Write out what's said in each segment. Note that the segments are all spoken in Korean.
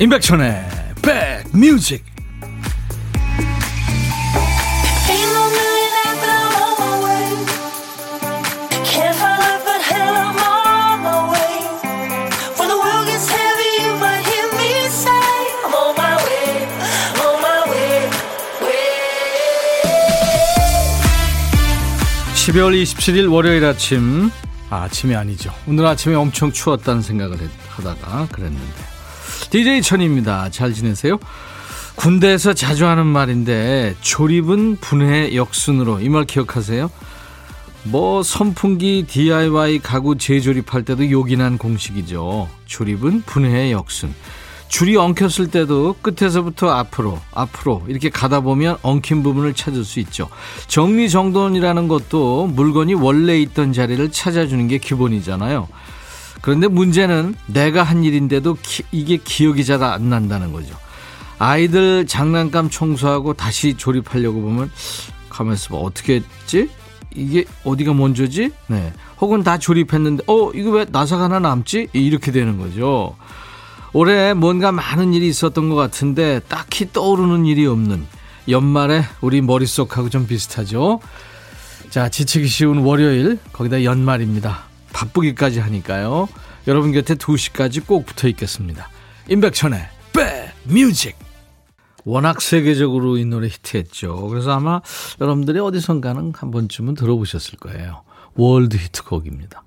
임백천의 백뮤직. (12월 27일) 월요일 아침. 아, 아침이 아니죠. 오늘 아침에 엄청 추웠다는 생각을 하다가 그랬는데 DJ 천입니다. 잘 지내세요? 군대에서 자주 하는 말인데 조립은 분해 역순으로 이 말 기억하세요? 뭐 선풍기 DIY 가구 재조립할 때도 요긴한 공식이죠. 조립은 분해의 역순. 줄이 엉켰을 때도 끝에서부터 앞으로 앞으로 이렇게 가다 보면 엉킨 부분을 찾을 수 있죠. 정리정돈이라는 것도 물건이 원래 있던 자리를 찾아주는 게 기본이잖아요. 그런데 문제는 내가 한 일인데도 기, 이게 기억이 잘 안 난다는 거죠. 아이들 장난감 청소하고 다시 조립하려고 보면 가만있어 봐. 어떻게 했지? 이게 어디가 먼저지? 네. 혹은 다 조립했는데 어 이거 왜 나사가 하나 남지? 이렇게 되는 거죠. 올해 뭔가 많은 일이 있었던 것 같은데 딱히 떠오르는 일이 없는 연말에 우리 머릿속하고 좀 비슷하죠. 자 지치기 쉬운 월요일 거기다 연말입니다. 바쁘기까지 하니까요. 여러분 곁에 2시까지 꼭 붙어 있겠습니다. 임백천의 백뮤직 워낙 세계적으로 이 노래 히트했죠. 그래서 아마 여러분들이 어디선가는 한 번쯤은 들어보셨을 거예요. world 히트곡입니다.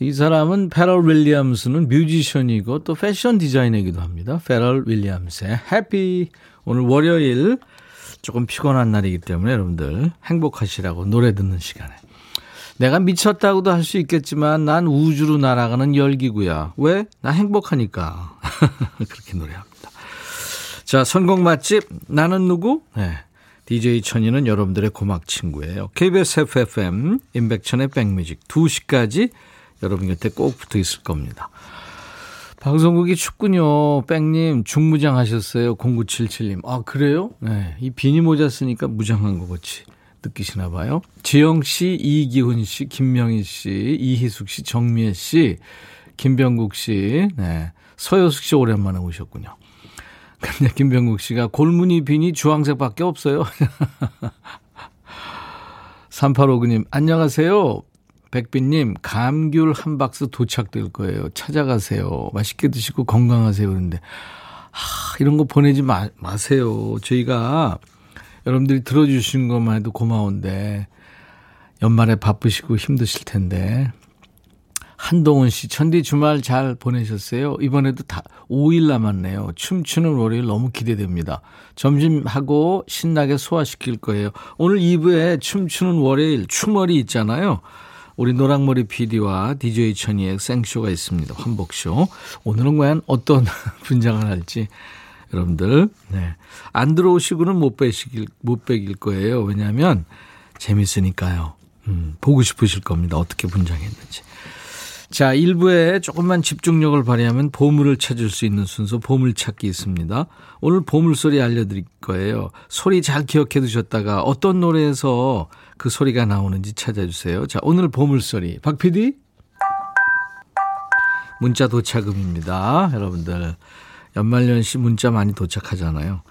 이 사람은 퍼렐 윌리엄스는 뮤지션이고 또 패션 디자이너이기도 합니다. 퍼렐 윌리엄스의 Happy 오늘 월요일 조금 피곤한 날이기 때문에 여러분들 행복하시라고 노래 듣는 시간에 내가 미쳤다고도 할 수 있겠지만 난 우주로 날아가는 열기구야. 왜? 나 행복하니까. 그렇게 노래합니다. 자, 선곡 맛집 나는 누구? 네. DJ 천이는 여러분들의 고막 친구예요. KBS FFM 임백천의 백뮤직 2시까지 여러분 곁에 꼭 붙어 있을 겁니다. 방송국이 춥군요. 백님 중무장 하셨어요. 0977님. 아 그래요? 네. 이 비니 모자 쓰니까 무장한 거 같이. 느끼시나 봐요. 지영 씨, 이기훈 씨, 김명희 씨, 이희숙 씨, 정미애 씨, 김병국 씨, 네. 서효숙 씨 오랜만에 오셨군요. 근데 김병국 씨가 골무늬 비니 주황색밖에 없어요. 3859님, 안녕하세요. 백빈님, 감귤 한 박스 도착될 거예요. 찾아가세요. 맛있게 드시고 건강하세요. 그런데, 하, 이런 거 보내지 마, 마세요. 저희가 여러분들이 들어주신 것만 해도 고마운데 연말에 바쁘시고 힘드실 텐데 한동훈 씨, 천디 주말 잘 보내셨어요? 이번에도 다 5일 남았네요. 춤추는 월요일 너무 기대됩니다. 점심하고 신나게 소화시킬 거예요. 오늘 2부에 춤추는 월요일 춤머리 있잖아요. 우리 노랑머리 PD와 DJ 천이의 생쇼가 있습니다. 환복쇼. 오늘은 과연 어떤 분장을 할지 여러분들. 네. 안 들어오시고는 못 빼시길, 못 빼길 거예요. 왜냐하면 재밌으니까요. 음, 보고 싶으실 겁니다. 어떻게 분장했는지. 자, 1부에 조금만 집중력을 발휘하면 보물을 찾을 수 있는 순서 보물찾기 있습니다. 오늘 보물소리 알려드릴 거예요. 소리 잘 기억해 두셨다가 어떤 노래에서 그 소리가 나오는지 찾아주세요. 자, 오늘 보물소리. 박 PD? 문자 도착음입니다. 여러분들. 연말연시 문자 많이 도착하잖아요.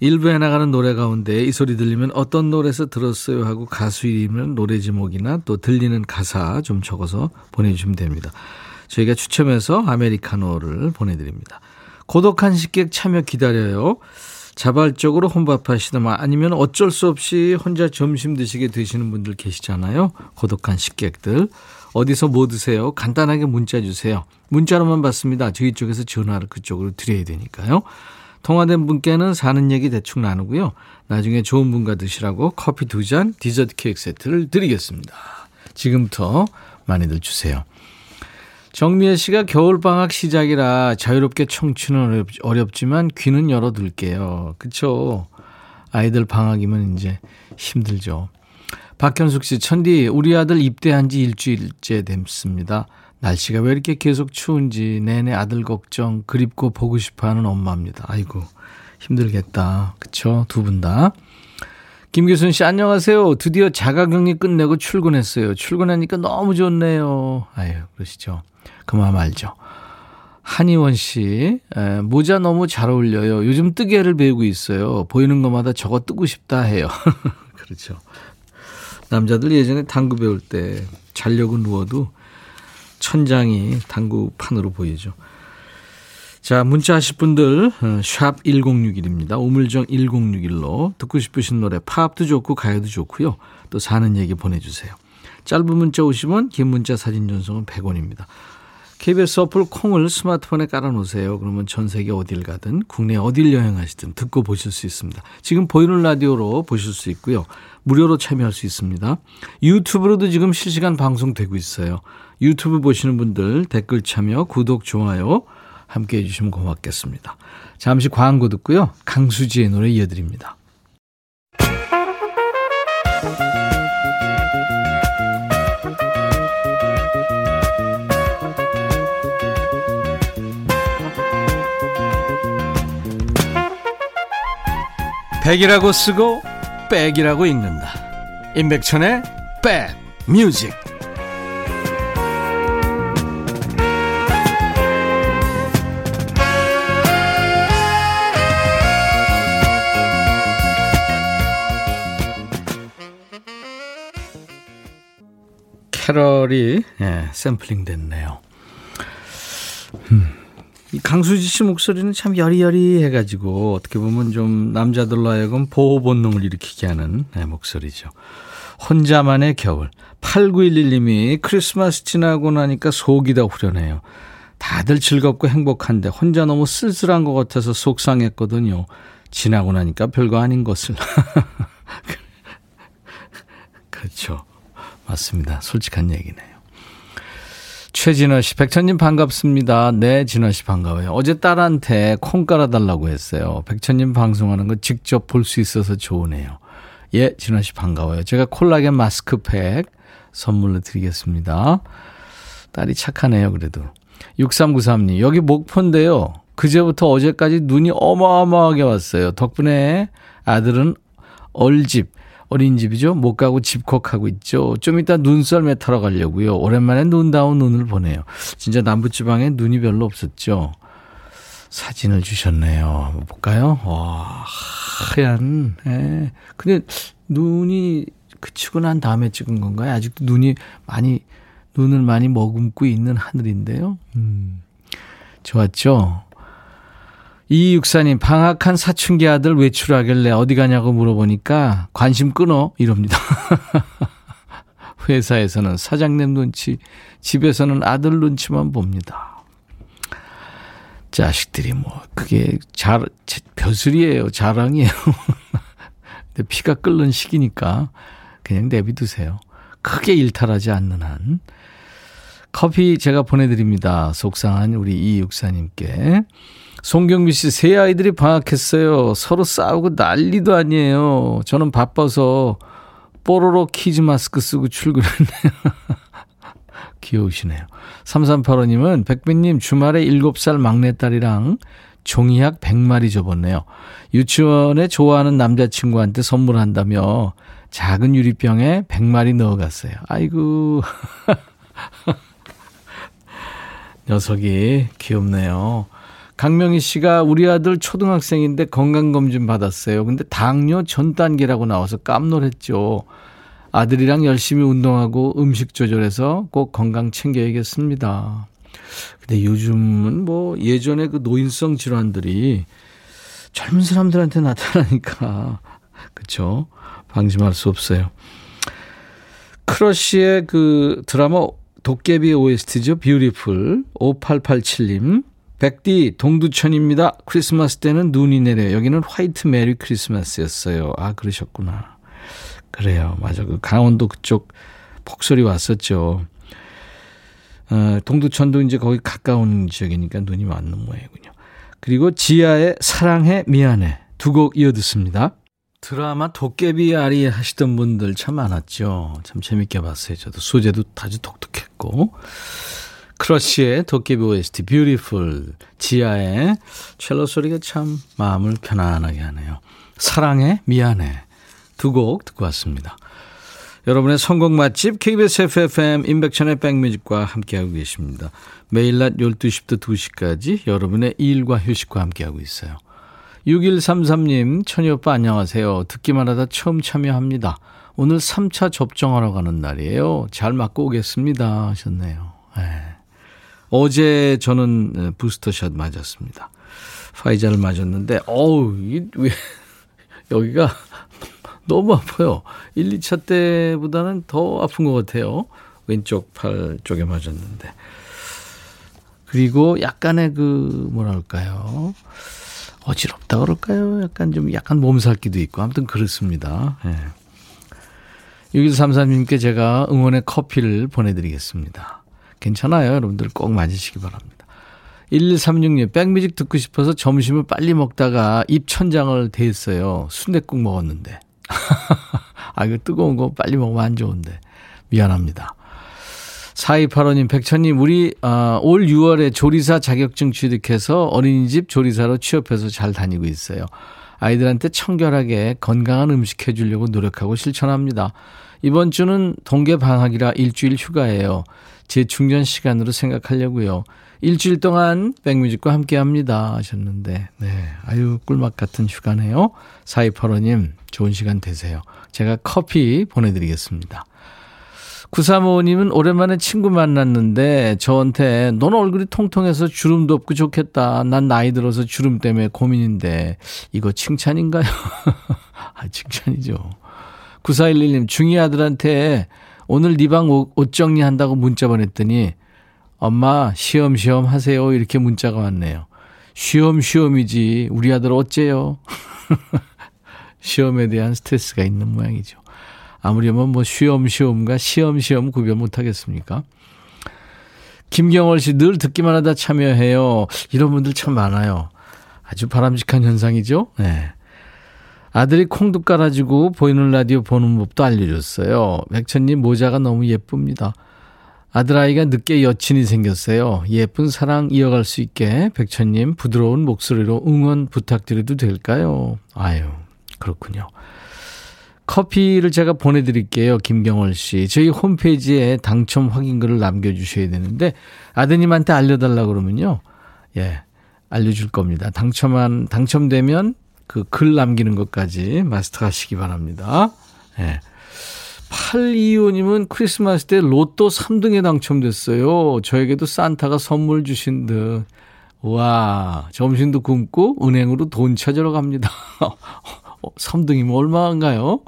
일부에 나가는 노래 가운데 이 소리 들리면 어떤 노래에서 들었어요 하고 가수 이름을 노래 제목이나 또 들리는 가사 좀 적어서 보내주시면 됩니다. 저희가 추첨해서 아메리카노를 보내드립니다. 고독한 식객 참여 기다려요. 자발적으로 혼밥하시거나 아니면 어쩔 수 없이 혼자 점심 드시게 되시는 분들 계시잖아요. 고독한 식객들. 어디서 뭐 드세요? 간단하게 문자 주세요. 문자로만 받습니다. 저희 쪽에서 전화를 그쪽으로 드려야 되니까요. 통화된 분께는 사는 얘기 대충 나누고요. 나중에 좋은 분과 드시라고 커피 두 잔, 디저트 케이크 세트를 드리겠습니다. 지금부터 많이들 주세요. 정미애 씨가 겨울방학 시작이라 자유롭게 청춘은 어렵, 지만 귀는 열어둘게요. 그쵸? 아이들 방학이면 이제 힘들죠. 박현숙 씨, 천디, 우리 아들 입대한 지 일주일째 됐습니다. 날씨가 왜 이렇게 계속 추운지 내내 아들 걱정, 그립고 보고 싶어 하는 엄마입니다. 아이고, 힘들겠다. 그쵸? 두 분 다. 김규순 씨, 안녕하세요. 드디어 자가격리 끝내고 출근했어요. 출근하니까 너무 좋네요. 아유, 그러시죠. 그 마음 알죠. 한희원 씨, 에, 모자 너무 잘 어울려요. 요즘 뜨개를 배우고 있어요. 보이는 것마다 저거 뜨고 싶다 해요. 그렇죠. 남자들 예전에 당구 배울 때 자려고 누워도 천장이 당구판으로 보이죠. 자, 문자 하실 분들, 어, 샵 1061입니다. 우물정 1061로 듣고 싶으신 노래, 팝도 좋고, 가요도 좋고요. 또 사는 얘기 보내주세요. 짧은 문자 오시면, 긴 문자 사진 전송은 100원입니다. KBS 어플 콩을 스마트폰에 깔아놓으세요. 그러면 전 세계 어딜 가든 국내 어딜 여행하시든 듣고 보실 수 있습니다. 지금 보이는 라디오로 보실 수 있고요. 무료로 참여할 수 있습니다. 유튜브로도 지금 실시간 방송되고 있어요. 유튜브 보시는 분들 댓글 참여, 구독, 좋아요 함께 해주시면 고맙겠습니다. 잠시 광고 듣고요. 강수지의 노래 이어드립니다. 백이라고 쓰고 백이라고 읽는다. 임백천의 백 뮤직. 캐럴이 예, 샘플링 됐네요. 강수지 씨 목소리는 참 여리여리해가지고 어떻게 보면 좀 남자들로 하여금 보호 본능을 일으키게 하는 네, 목소리죠. 혼자만의 겨울. 8911님이 크리스마스 지나고 나니까 속이 다 후련해요. 다들 즐겁고 행복한데 혼자 너무 쓸쓸한 것 같아서 속상했거든요. 지나고 나니까 별거 아닌 것을. 그렇죠. 맞습니다. 솔직한 얘기네요. 최진아 씨, 백천님 반갑습니다. 네, 진아 씨 반가워요. 어제 딸한테 콩 깔아달라고 했어요. 백천님 방송하는 거 직접 볼 수 있어서 좋으네요. 예, 진아 씨 반가워요. 제가 콜라겐 마스크팩 선물로 드리겠습니다. 딸이 착하네요, 그래도. 6393님, 여기 목포인데요. 그제부터 어제까지 눈이 어마어마하게 왔어요. 덕분에 아들은 얼집, 어린집이죠. 못 가고 집콕하고 있죠. 좀 이따 눈썰매 타러 가려고요. 오랜만에 눈다운 눈을 보내요. 진짜 남부지방에 눈이 별로 없었죠. 사진을 주셨네요. 한번 볼까요? 와, 하얀, 예. 근데 눈이 그치고 난 다음에 찍은 건가요? 아직도 눈이 많이, 눈을 많이 머금고 있는 하늘인데요. 음, 좋았죠? 이육사님, 방학한 사춘기 아들 외출하길래 어디 가냐고 물어보니까 관심 끊어 이럽니다. 회사에서는 사장님 눈치, 집에서는 아들 눈치만 봅니다. 자식들이 뭐, 그게 자, 벼슬이에요. 자랑이에요. 근데 피가 끓는 시기니까 그냥 내비두세요. 크게 일탈하지 않는 한. 커피 제가 보내드립니다. 속상한 우리 이육사님께. 송경미 씨, 세 아이들이 방학했어요. 서로 싸우고 난리도 아니에요. 저는 바빠서 뽀로로 키즈 마스크 쓰고 출근했네요. 귀여우시네요. 3385님은 백빈님 주말에 7살 막내딸이랑 종이약 100마리 접었네요. 유치원에 좋아하는 남자친구한테 선물한다며 작은 유리병에 100마리 넣어갔어요. 아이고. 녀석이 귀엽네요. 강명희 씨가 우리 아들 초등학생인데 건강검진 받았어요. 근데 당뇨 전 단계라고 나와서 깜놀했죠. 아들이랑 열심히 운동하고 음식 조절해서 꼭 건강 챙겨야겠습니다. 근데 요즘은 뭐 예전에 그 노인성 질환들이 젊은 사람들한테 나타나니까 그렇죠. 방심할 수 없어요. 크러쉬의 그 드라마 도깨비 OST죠. Beautiful 5887님 백디 동두천입니다. 크리스마스 때는 눈이 내려요. 여기는 화이트 메리 크리스마스였어요. 아 그러셨구나. 그래요. 맞아. 그 강원도 그쪽 폭설이 왔었죠. 어, 동두천도 이제 거기 가까운 지역이니까 눈이 맞는 모양이군요. 그리고 지하의 사랑해 미안해 두 곡 이어 듣습니다. 드라마 도깨비 앓이 하시던 분들 참 많았죠. 참 재밌게 봤어요. 저도 소재도 아주 독특했고. 크러쉬의 도깨비 OST Beautiful 지하의 첼로 소리가 참 마음을 편안하게 하네요. 사랑해 미안해 두 곡 듣고 왔습니다. 여러분의 성공 맛집 KBS FFM 인백천의 백뮤직과 함께하고 계십니다. 매일 낮 12시부터 2시까지 여러분의 일과 휴식과 함께하고 있어요. 6133님, 천희 오빠 안녕하세요. 듣기만 하다 처음 참여합니다. 오늘 3차 접종하러 가는 날이에요. 잘 맞고 오겠습니다. 하셨네요. 네. 어제 저는 부스터샷 맞았습니다. 파이자를 맞았는데, 어우, 이, 왜, 여기가 너무 아파요. 1, 2차 때보다는 더 아픈 것 같아요. 왼쪽 팔 쪽에 맞았는데. 그리고 약간의 그, 뭐랄까요. 어지럽다 그럴까요? 약간 좀 약간 몸살기도 있고. 아무튼 그렇습니다. 예. 6133님께 제가 응원의 커피를 보내드리겠습니다. 괜찮아요. 여러분들 꼭 맞으시기 바랍니다. 1136님, 백뮤직 듣고 싶어서 점심을 빨리 먹다가 입 천장을 대했어요. 순대국 먹었는데. 아, 이거 뜨거운 거 빨리 먹으면 안 좋은데. 미안합니다. 4285님, 백천님, 우리, 아, 올 6월에 조리사 자격증 취득해서 어린이집 조리사로 취업해서 잘 다니고 있어요. 아이들한테 청결하게 건강한 음식 해주려고 노력하고 실천합니다. 이번 주는 동계 방학이라 일주일 휴가예요. 재충전 시간으로 생각하려고요. 일주일 동안 백뮤직과 함께 합니다. 하셨는데, 네. 아유, 꿀맛 같은 휴가네요. 4285님, 좋은 시간 되세요. 제가 커피 보내드리겠습니다. 9355님은 오랜만에 친구 만났는데 저한테 넌 얼굴이 통통해서 주름도 없고 좋겠다. 난 나이 들어서 주름 때문에 고민인데 이거 칭찬인가요? 아, 칭찬이죠. 9411님 중이 아들한테 오늘 네 방 옷 정리한다고 문자 보냈더니 엄마 시험시험 하세요 이렇게 문자가 왔네요. 쉬엄쉬엄이지 우리 아들 어째요? 시험에 대한 스트레스가 있는 모양이죠. 아무리면 뭐 쉬엄쉬엄과 시험시험 구별 못하겠습니까? 김경월 씨 늘 듣기만 하다 참여해요. 이런 분들 참 많아요. 아주 바람직한 현상이죠. 네. 아들이 콩도 깔아주고 보이는 라디오 보는 법도 알려줬어요. 백천님 모자가 너무 예쁩니다. 아들아이가 늦게 여친이 생겼어요. 예쁜 사랑 이어갈 수 있게 백천님 부드러운 목소리로 응원 부탁드려도 될까요? 아유, 그렇군요. 커피를 제가 보내드릴게요. 김경월 씨. 저희 홈페이지에 당첨 확인글을 남겨주셔야 되는데 아드님한테 알려달라 그러면요. 예, 알려줄 겁니다. 당첨한, 당첨되면 그 글 남기는 것까지 마스터 하시기 바랍니다. 예. 825님은 크리스마스 때 로또 3등에 당첨됐어요. 저에게도 산타가 선물 주신 듯. 와, 점심도 굶고 은행으로 돈 찾으러 갑니다. 3등이면 얼마인가요?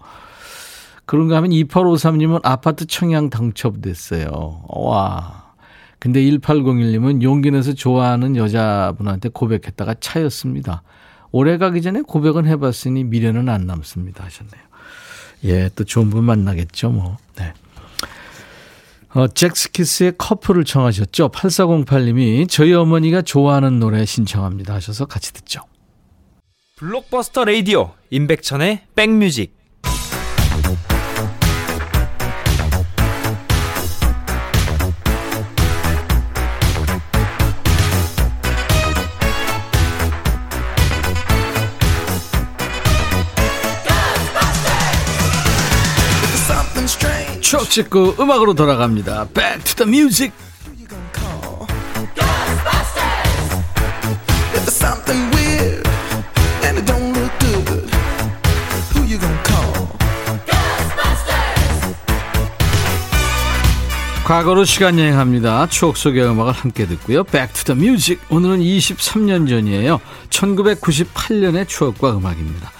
그런가 하면 2853님은 아파트 청약 당첨됐어요. 와. 근데 1801님은 용기 내서 좋아하는 여자분한테 고백했다가 차였습니다. 오래 가기 전에 고백은 해봤으니 미련은 안 남습니다. 하셨네요. 예, 또 좋은 분 만나겠죠, 뭐. 네. 어, 잭스키스의 커플을 청하셨죠. 8408님이 저희 어머니가 좋아하는 노래 신청합니다 하셔서 같이 듣죠. 블록버스터 레이디오 임백천의 백뮤직 추억 찍고 음악으로 돌아갑니다. Back to the music. 과거로 시간 여행합니다. 추억 속의 음악을 함께 듣고요. Back to the music. 오늘은 23년 전이에요. 1998년의 추억과 음악입니다.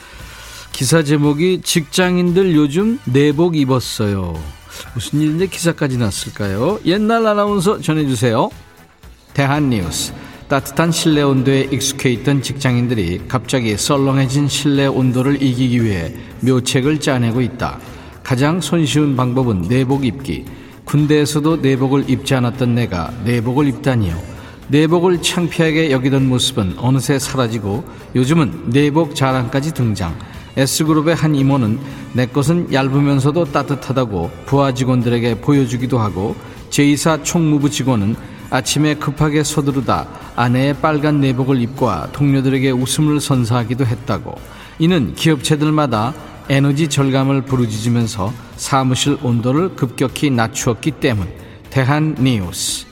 기사 제목이 직장인들 요즘 내복 입었어요. 무슨 일인데 기사까지 났을까요? 옛날 아나운서 전해주세요. 대한뉴스. 따뜻한 실내 온도에 익숙해 있던 직장인들이 갑자기 썰렁해진 실내 온도를 이기기 위해 묘책을 짜내고 있다. 가장 손쉬운 방법은 내복 입기. 군대에서도 내복을 입지 않았던 내가 내복을 입다니요. 내복을 창피하게 여기던 모습은 어느새 사라지고 요즘은 내복 자랑까지 등장. S그룹의 한 임원은 내 것은 얇으면서도 따뜻하다고 부하 직원들에게 보여주기도 하고 제2사 총무부 직원은 아침에 급하게 서두르다 아내의 빨간 내복을 입고 동료들에게 웃음을 선사하기도 했다고. 이는 기업체들마다 에너지 절감을 부르짖으면서 사무실 온도를 급격히 낮추었기 때문. 대한 뉴스.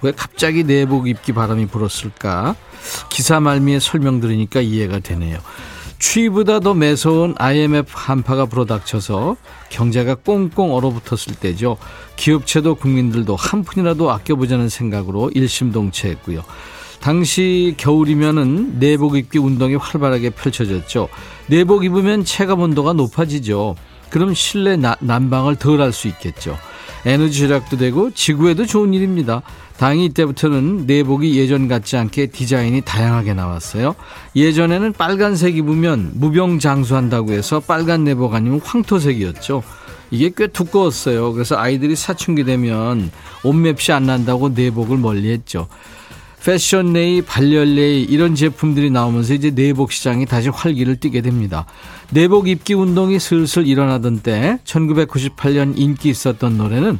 왜 갑자기 내복 입기 바람이 불었을까? 기사 말미에 설명 들으니까 이해가 되네요 추위보다 더 매서운 IMF 한파가 불어닥쳐서 경제가 꽁꽁 얼어붙었을 때죠 기업체도 국민들도 한 푼이라도 아껴보자는 생각으로 일심동체했고요 당시 겨울이면은 내복 입기 운동이 활발하게 펼쳐졌죠. 내복 입으면 체감 온도가 높아지죠. 그럼 실내 나, 난방을 덜 할 수 있겠죠. 에너지 절약도 되고 지구에도 좋은 일입니다. 다행히 이때부터는 내복이 예전 같지 않게 디자인이 다양하게 나왔어요. 예전에는 빨간색 입으면 무병장수한다고 해서 빨간 내복 아니면 황토색이었죠. 이게 꽤 두꺼웠어요. 그래서 아이들이 사춘기 되면 옷맵시 안 난다고 내복을 멀리했죠. 패션레이, 발열레이 이런 제품들이 나오면서 이제 내복 시장이 다시 활기를 띠게 됩니다. 내복 입기 운동이 슬슬 일어나던 때 1998년 인기 있었던 노래는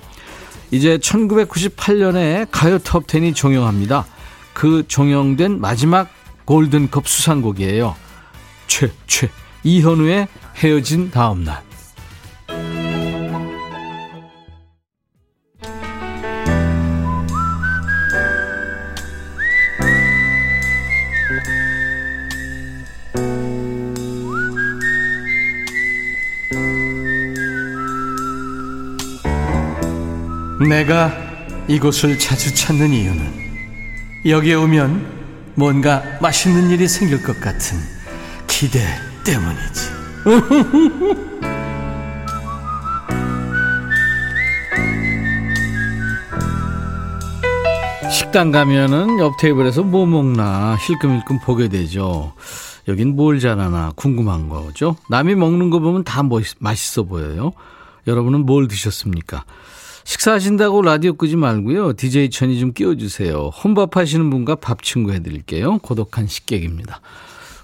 이제 1998년에 가요 톱10이 종영합니다. 그 종영된 마지막 골든컵 수상곡이에요. 최, 최. 이현우의 헤어진 다음날. 내가 이곳을 자주 찾는 이유는 여기에 오면 뭔가 맛있는 일이 생길 것 같은 기대 때문이지. 식당 가면은 옆 테이블에서 뭐 먹나 힐끔힐끔 보게 되죠. 여긴 뭘 잘하나 궁금한 거죠. 남이 먹는 거 보면 다 멋있, 맛있어 보여요. 여러분은 뭘 드셨습니까? 식사하신다고 라디오 끄지 말고요. DJ 천이 좀 끼워주세요. 혼밥 하시는 분과 밥 친구 해드릴게요. 고독한 식객입니다.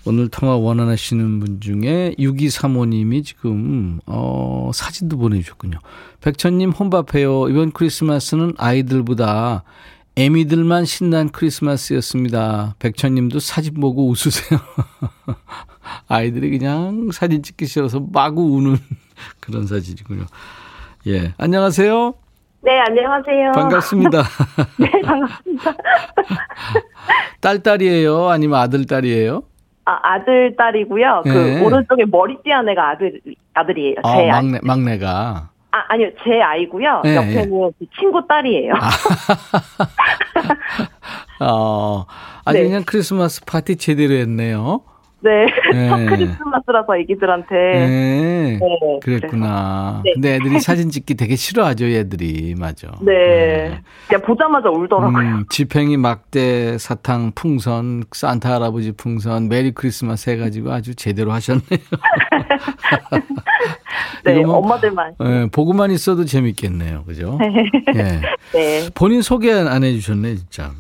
오늘 통화 원하시는 분 중에 6235님이 지금, 어, 사진도 보내주셨군요. 백천님 혼밥해요. 이번 크리스마스는 아이들보다 애미들만 신난 크리스마스였습니다. 백천님도 사진 보고 웃으세요. 아이들이 그냥 사진 찍기 싫어서 마구 우는 그런 사진이군요. 예. 안녕하세요. 네, 안녕하세요. 반갑습니다. 네, 반갑습니다. 딸딸이에요? 아니면 아들딸이에요? 아, 아들, 딸이고요. 그, 네. 오른쪽에 머리띠한 애가 아들, 아들이에요. 제 아, 아이. 막내, 막내가. 아, 아니요, 제 아이고요. 네, 옆에는 그 친구 딸이에요. 어, 아주 네. 그냥 크리스마스 파티 제대로 했네요. 네. 네. 첫 크리스마스라서 애기들한테. 네. 네, 그랬구나. 네. 근데 애들이 사진 찍기 되게 싫어하죠, 애들이. 맞아. 네. 그냥 보자마자 울더라고요. 음, 지팽이 막대 사탕 풍선 산타 할아버지 풍선 메리 크리스마스 해가지고 아주 제대로 하셨네요. 네, 뭐, 엄마들만. 예, 보고만 있어도 재밌겠네요, 그죠? 예. 네. 본인 소개 안 해주셨네, 진짜.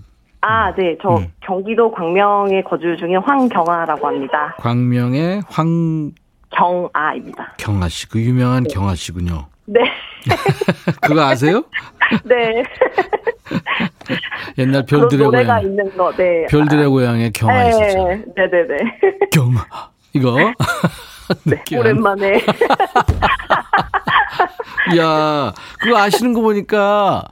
아, 네. 저 음. 경기도 광명에 거주 중인 황경아라고 합니다. 광명의 황경아 경아입니다. 씨, 그 유명한 경아 씨군요. 네. 그거 아세요? 네. 옛날 별들의 노래가 고향, 있는 거, 네. 별들의 고향의 경아이시죠. 네, 네네네. 경아 이거. 네. 오랜만에. 야, 그거 아시는 거 보니까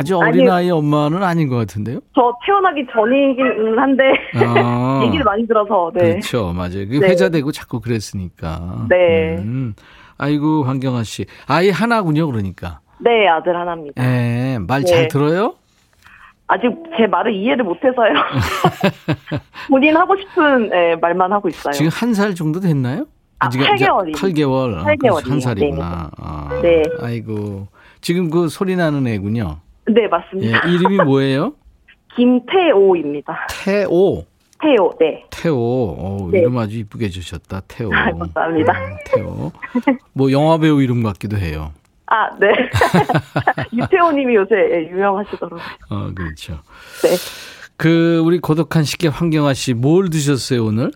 아주 어린 아니요. 아이 엄마는 아닌 것 같은데요? 저 태어나기 전이긴 한데, 아, 얘기를 많이 들어서, 네. 그렇죠, 맞아요. 그게 네. 회자되고 자꾸 그랬으니까. 네. 음. 아이고 황경아 씨, 아이 하나군요, 그러니까. 네, 아들 하나입니다. 예, 말 네. 잘 들어요? 아직 제 말을 이해를 못해서요. 본인 하고 싶은 예, 말만 하고 있어요. 지금 한 살 정도 됐나요? 아, 아직 8개월입니다. 8개월. 아, 8개월이에요. 그래서 한 살이구나. 아, 네. 아이고. 지금 그 소리 나는 애군요. 네, 예, 맞습니다. 이름이 뭐예요? 김태오입니다. 태오. 태오, 네. 태오. 어, 네. 이름 아주 이쁘게 주셨다. 태오. 아, 감사합니다. 어, 태오. 뭐 영화 배우 이름 같기도 해요. 아, 네. 유태오님이 요새 예, 유명하시더라고요. 어, 그렇죠. 네. 그 우리 고독한 식객 황경아 씨 뭘 드셨어요 오늘?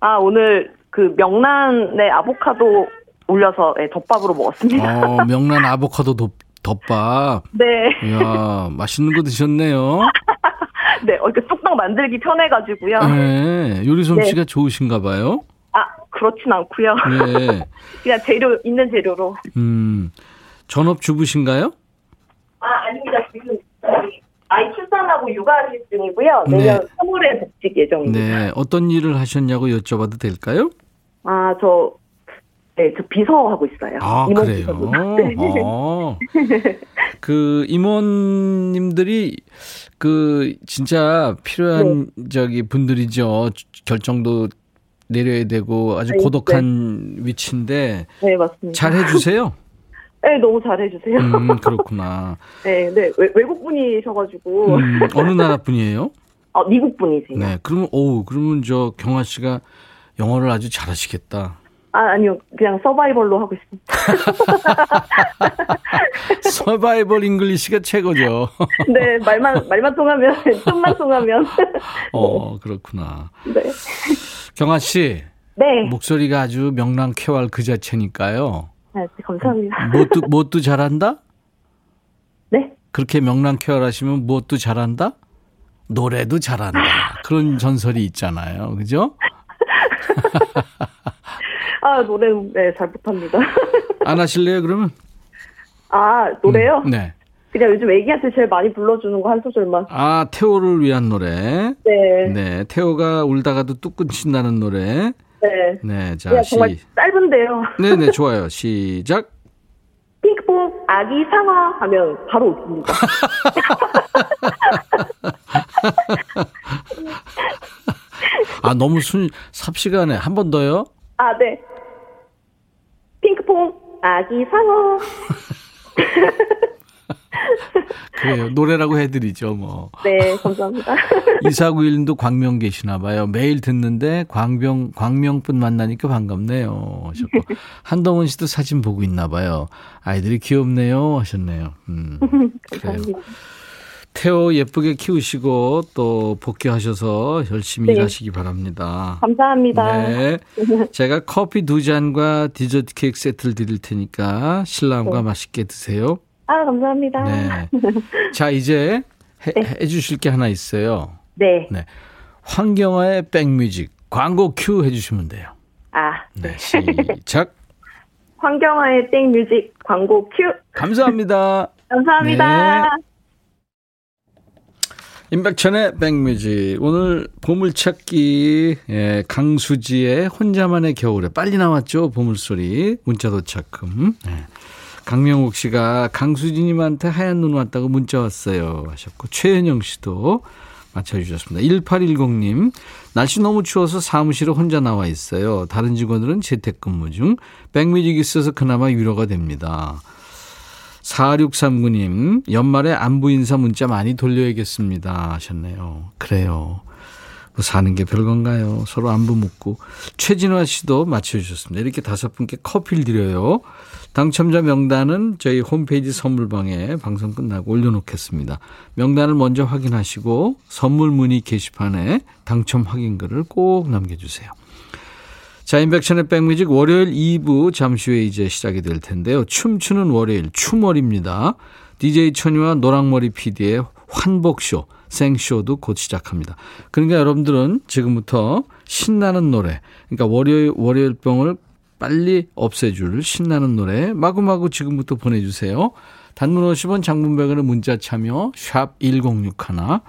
아, 오늘 그 명란에 아보카도 올려서 예, 덮밥으로 먹었습니다. 어, 명란 아보카도 덮, 덮밥. 네. 이야, 맛있는 거 드셨네요. 네, 어, 이렇게 뚝딱 만들기 편해가지고요. 네, 요리 솜씨가 좋으신가 봐요. 아, 그렇진 않고요. 네. 그냥 재료 있는 재료로. 음, 전업 주부신가요? 아 아닙니다. 지금 아이 출산하고 육아하실 중이고요. 네. 내년 3월에 복직 예정입니다. 네. 어떤 일을 하셨냐고 여쭤봐도 될까요? 아 저 네, 저 비서 하고 있어요. 아, 임원 그래요? 네. 어. 그 임원님들이 그 진짜 필요한 저기 분들이죠. 결정도 내려야 되고 아주 네, 고독한 위치인데 네, 맞습니다. 잘 해주세요. 네, 너무 잘 해주세요. 음, 그렇구나. 네, 네, 외, 외국 분이셔가지고, 음, 어느 나라 분이에요? 아, 미국 분이세요. 네. 그러면, 오, 그러면 저 경아 씨가 영어를 아주 잘하시겠다. 아, 아니요, 그냥 survival로 하고 있습니다. survival English가 최고죠. 네, 말만, 말만 통하면, 좀만 통하면. 어, 그렇구나. 네. 경아 씨, 네. 목소리가 아주 명랑쾌활 그 자체니까요. 아, 네, 감사합니다. 무엇도, 무엇도 잘한다? 네? 그렇게 명랑쾌활하시면 무엇도 잘한다? 노래도 잘한다. 그런 전설이 있잖아요. 그죠? 아, 노래, 네, 잘 못합니다. 안 하실래요, 그러면? 아, 노래요? 음, 네. 그냥 요즘 애기한테 제일 많이 불러주는 거 한 소절만. 아, 태호를 위한 노래. 네. 네. 태호가 울다가도 뚝 끊친다는 노래. 네. 네. 자, 시. 정말 짧은데요. 네 네, 좋아요. 시작. 핑크퐁, 아기 상어 하면 바로 웃습니다. 아, 너무 순, 삽시간에. 한 번 더요? 아, 네. 핑크퐁, 아기 상어. 그래요. 노래라고 해드리죠, 뭐. 네, 감사합니다. 2491님도 광명 계시나 봐요. 매일 듣는데 광명, 광명분 만나니까 반갑네요. 하셨고. 한동훈 씨도 사진 보고 있나 봐요. 아이들이 귀엽네요. 하셨네요. 음. 그래요. 태호 예쁘게 키우시고 또 복귀하셔서 열심히 네. 일하시기 바랍니다. 감사합니다. 네. 제가 커피 두 잔과 디저트 케이크 세트를 드릴 테니까 신랑과 네. 맛있게 드세요. 아, 감사합니다. 네. 자, 이제 해, 네. 해주실 게 하나 있어요. 네. 네. 황경화의 백뮤직 광고 큐 해주시면 돼요. 아, 네. 시작. 황경화의 땡뮤직 광고 큐. 감사합니다. 감사합니다. 네. 임백천의 백뮤직. 오늘 보물찾기 예, 강수지의 혼자만의 겨울에 빨리 나왔죠 보물소리. 문자 도착금. 예. 강명옥 씨가 강수지님한테 하얀 눈 왔다고 문자 왔어요 하셨고 최은영 씨도 맞춰주셨습니다. 1810님 날씨 너무 추워서 사무실에 혼자 나와 있어요. 다른 직원들은 재택근무 중. 백뮤직 있어서 그나마 위로가 됩니다 4639님, 연말에 안부 인사 문자 많이 돌려야겠습니다. 하셨네요. 그래요. 뭐 사는 게 별건가요? 서로 안부 묻고. 최진화 씨도 맞춰주셨습니다. 이렇게 다섯 분께 커피를 드려요. 당첨자 명단은 저희 홈페이지 선물방에 방송 끝나고 올려놓겠습니다. 명단을 먼저 확인하시고 선물 문의 게시판에 당첨 확인글을 꼭 남겨주세요. 자, 인백션의 백뮤직 월요일 2부 잠시 후에 이제 시작이 될 텐데요. 춤추는 월요일, 춤월입니다. DJ 천이와 노랑머리 PD의 환복쇼, 생쇼도 곧 시작합니다. 그러니까 여러분들은 지금부터 신나는 노래, 그러니까 월요일, 월요일 병을 빨리 없애줄 신나는 노래 마구마구 지금부터 보내주세요. 단문 50원 장문백원의 문자 참여 샵 1061.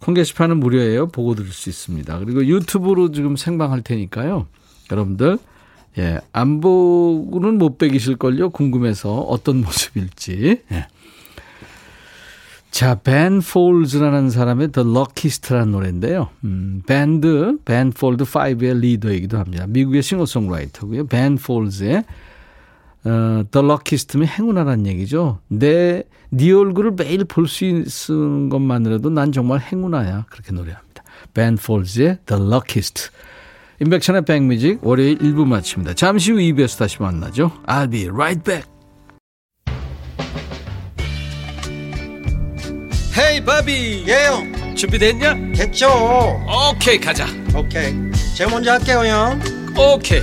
콩 게시판은 무료예요. 보고 들을 수 있습니다. 그리고 유튜브로 지금 생방할 테니까요. 여러분들 예, 안 보고는 못 배기실걸요. 궁금해서 어떤 모습일지. 예. 자, 벤 폴즈라는 사람의 The Luckiest라는 노래인데요. 음, 밴드 벤 폴드 5의 리더이기도 합니다. 미국의 싱어송라이터고요. 벤 폴즈의 어, The Luckiest면 행운하라는 얘기죠. 내, 네 얼굴을 매일 볼 수 있는 것만으로도 난 정말 행운아야. 그렇게 노래합니다. 벤 폴즈의 The Luckiest. 인백천의 백뮤직 월요일 1부 마칩니다. 잠시 후 2부에서 다시 만나죠. I'll be right back. 헤이 바비 예영 준비됐냐? 됐죠 오케이 가자 오케이 제가 먼저 할게요 형 오케이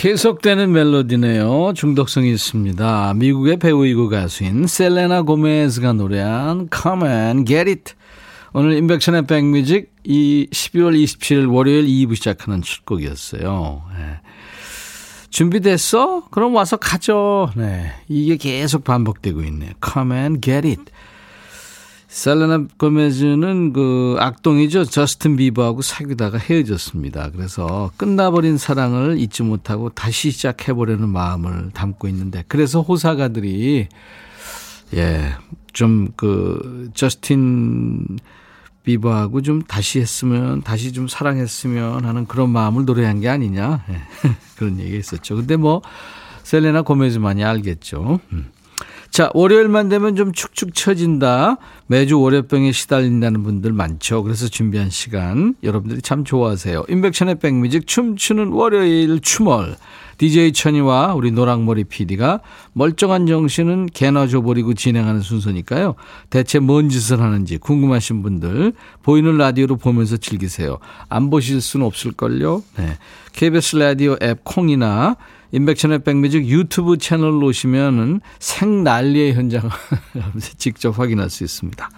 계속되는 멜로디네요. 중독성이 있습니다. 미국의 배우이고 가수인 셀레나 고메즈가 노래한 Come and Get It. 오늘 인백션의 백뮤직 이 12월 27일 월요일 2부 시작하는 출곡이었어요. 네. 준비됐어? 그럼 와서 가죠. 네. 이게 계속 반복되고 있네요. Come and get it. 셀레나 고메즈는 그 악동이죠. 저스틴 비버하고 사귀다가 헤어졌습니다. 그래서 끝나버린 사랑을 잊지 못하고 다시 시작해보려는 마음을 담고 있는데 그래서 호사가들이 예, 좀 그 저스틴 비버하고 좀 다시 했으면 다시 좀 사랑했으면 하는 그런 마음을 노래한 게 아니냐 예, 그런 얘기 했었죠. 근데 뭐 셀레나 고메즈만이 알겠죠. 음. 자, 월요일만 되면 좀 축축 처진다. 매주 월요병에 시달린다는 분들 많죠. 그래서 준비한 시간 여러분들이 참 좋아하세요. 인백션의 백뮤직 춤추는 월요일 춤월. DJ 천이와 우리 노랑머리 PD가 멀쩡한 정신은 개나 줘버리고 진행하는 순서니까요. 대체 뭔 짓을 하는지 궁금하신 분들 보이는 라디오로 보면서 즐기세요. 안 보실 수는 없을걸요. 네. KBS 라디오 앱 콩이나 임백천의 백뮤직 유튜브 채널로 오시면은 생난리의 현장을 직접 확인할 수 있습니다.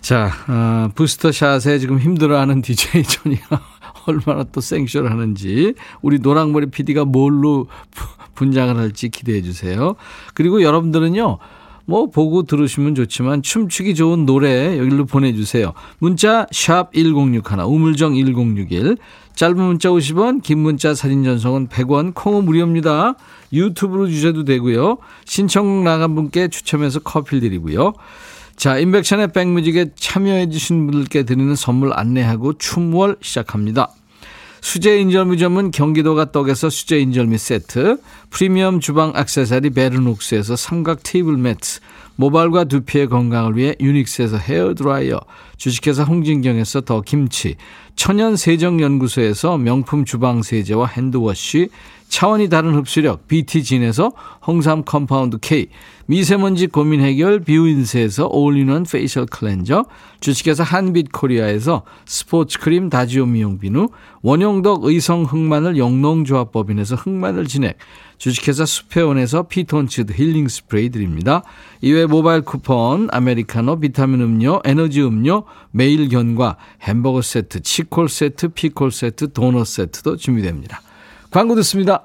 자, 어, 부스터샷에 지금 힘들어하는 DJ 천이가 얼마나 또 생쇼를 하는지 우리 노랑머리 PD가 뭘로 분장을 할지 기대해 주세요. 그리고 여러분들은요. 뭐 보고 들으시면 좋지만 춤추기 좋은 노래 여기로 보내주세요. 문자 샵 1061, 우물정 1061. 짧은 문자 50원, 긴 문자 사진 전송은 100원, 콩은 무료입니다. 유튜브로 주셔도 되고요. 신청 나간 분께 추첨해서 커피 드리고요. 자, 인백션의 백뮤직에 참여해 주신 분들께 드리는 선물 안내하고 춤월 시작합니다. 수제 인절미 점은 경기도가 떡에서 수제 인절미 세트, 프리미엄 주방 액세서리 베르녹스에서 삼각 테이블 매트, 모발과 두피의 건강을 위해 유닉스에서 헤어드라이어, 주식회사 홍진경에서 더 김치, 천연 세정연구소에서 명품 주방 세제와 hand wash, 차원이 다른 흡수력 BT진에서 홍삼 compound K, 미세먼지 고민 해결 비우인세에서 all-in-one facial cleanser, 주식회사 한빛코리아에서 스포츠 크림 다지오 미용 비누, 원용덕 의성 흑마늘 영농조합법인에서 흑마늘 진액, 주식회사 수페온에서 피톤치드 힐링 스프레이 드립니다. 이외 모바일 쿠폰, 아메리카노, 비타민 음료, 에너지 음료, 매일 견과 햄버거 세트, 치콜 세트, 피콜 세트, 도넛 세트도 준비됩니다. 광고 듣습니다.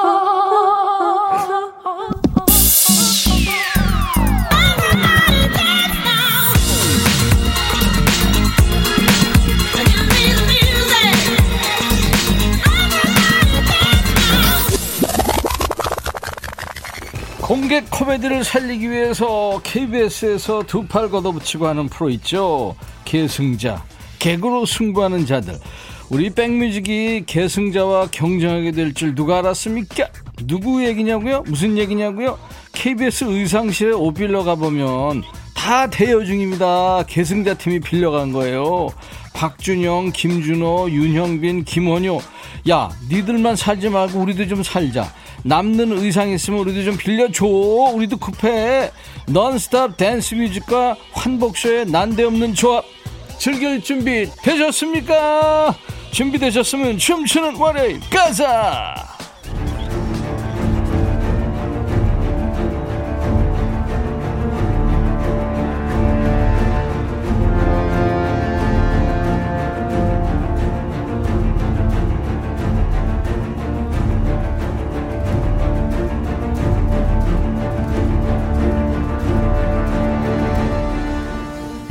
공개 코미디를 살리기 위해서 KBS에서 두 팔 걷어붙이고 하는 프로 있죠. 계승자, 개그로 승부하는 자들. 우리 백뮤직이 계승자와 경쟁하게 될 줄 누가 알았습니까? 누구 얘기냐고요? 무슨 얘기냐고요? KBS 의상실에 옷 빌려 가보면 다 대여 중입니다. 계승자 팀이 빌려간 거예요. 박준영, 김준호, 윤형빈, 김원효. 야, 니들만 살지 말고 우리도 좀 살자. 남는 의상 있으면 우리도 좀 빌려줘. 우리도 급해. 넌스톱 댄스 뮤직과 환복쇼의 난데없는 조합. 즐길 준비 되셨습니까? 준비되셨으면 춤추는 월요일 가자!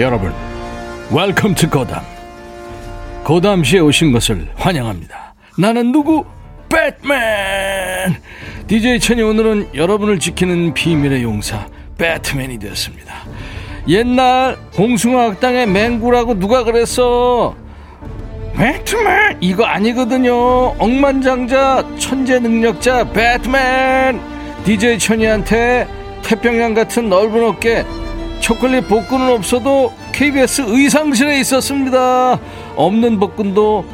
여러분, Welcome to Gotham. 고담시에 오신 것을 환영합니다. 나는 누구? 배트맨! DJ 천이 오늘은 여러분을 지키는 비밀의 용사, 배트맨이 되었습니다. 옛날 봉숭아 학당의 맹구라고 누가 그랬어? 배트맨! 이거 아니거든요. 억만장자, 천재 능력자, 배트맨! DJ 천이한테 태평양 같은 넓은 어깨, 초콜릿 복근은 없어도 KBS 의상실에 있었습니다. 없는 복근도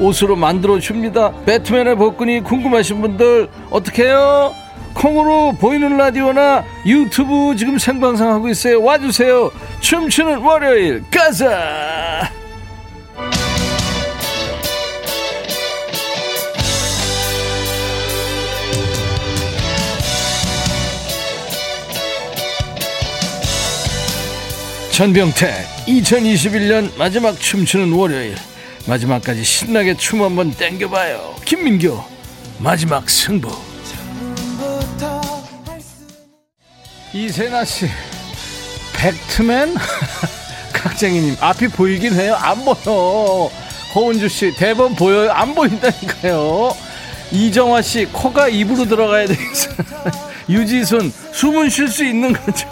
옷으로 만들어 줍니다. 배트맨의 복근이 궁금하신 분들 어떻게 해요? 콩으로 보이는 라디오나 유튜브 지금 생방송 하고 있어요. 와주세요. 춤추는 월요일 가자. 전병태 2021년 마지막 춤추는 월요일. 마지막까지 신나게 춤 한번 땡겨봐요. 김민교 마지막 승부. 이세나씨 팩트맨? 각쟁이님 앞이 보이긴 해요. 안 보여. 허은주씨 대본 보여요. 안 보인다니까요. 이정화씨 코가 입으로 들어가야 되겠어 유지순 숨은 쉴 수 있는 거죠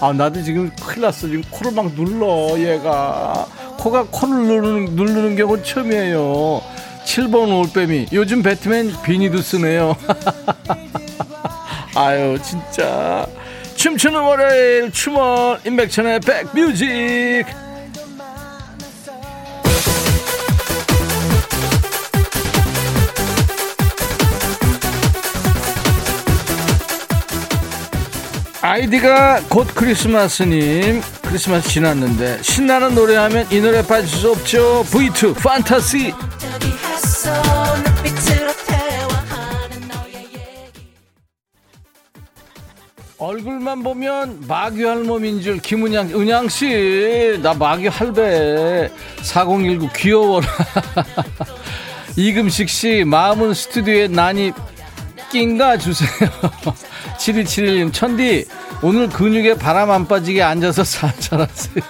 아 나도 지금 큰일 났어. 지금 코를 막 눌러 얘가. 코가 코를 누르는, 누르는 경우 처음이에요. 7번 올빼미. 요즘 배트맨 비니도 쓰네요. 아유 진짜. 춤추는 월요일 춤원 임백천의 백뮤직 아이디가 곧 크리스마스님 크리스마스 지났는데 신나는 노래하면 이 노래 빠질 수 없죠. V2 판타시. 얼굴만 보면 마귀 할멈인 줄 김은양 은양 씨 나 마귀 할배. 4019 귀여워라. 이금식 씨 마음은 스튜디오에 난 이 낀가 주세요. 7271님 천디 오늘 근육에 바람 안 빠지게 앉아서 살살하세요.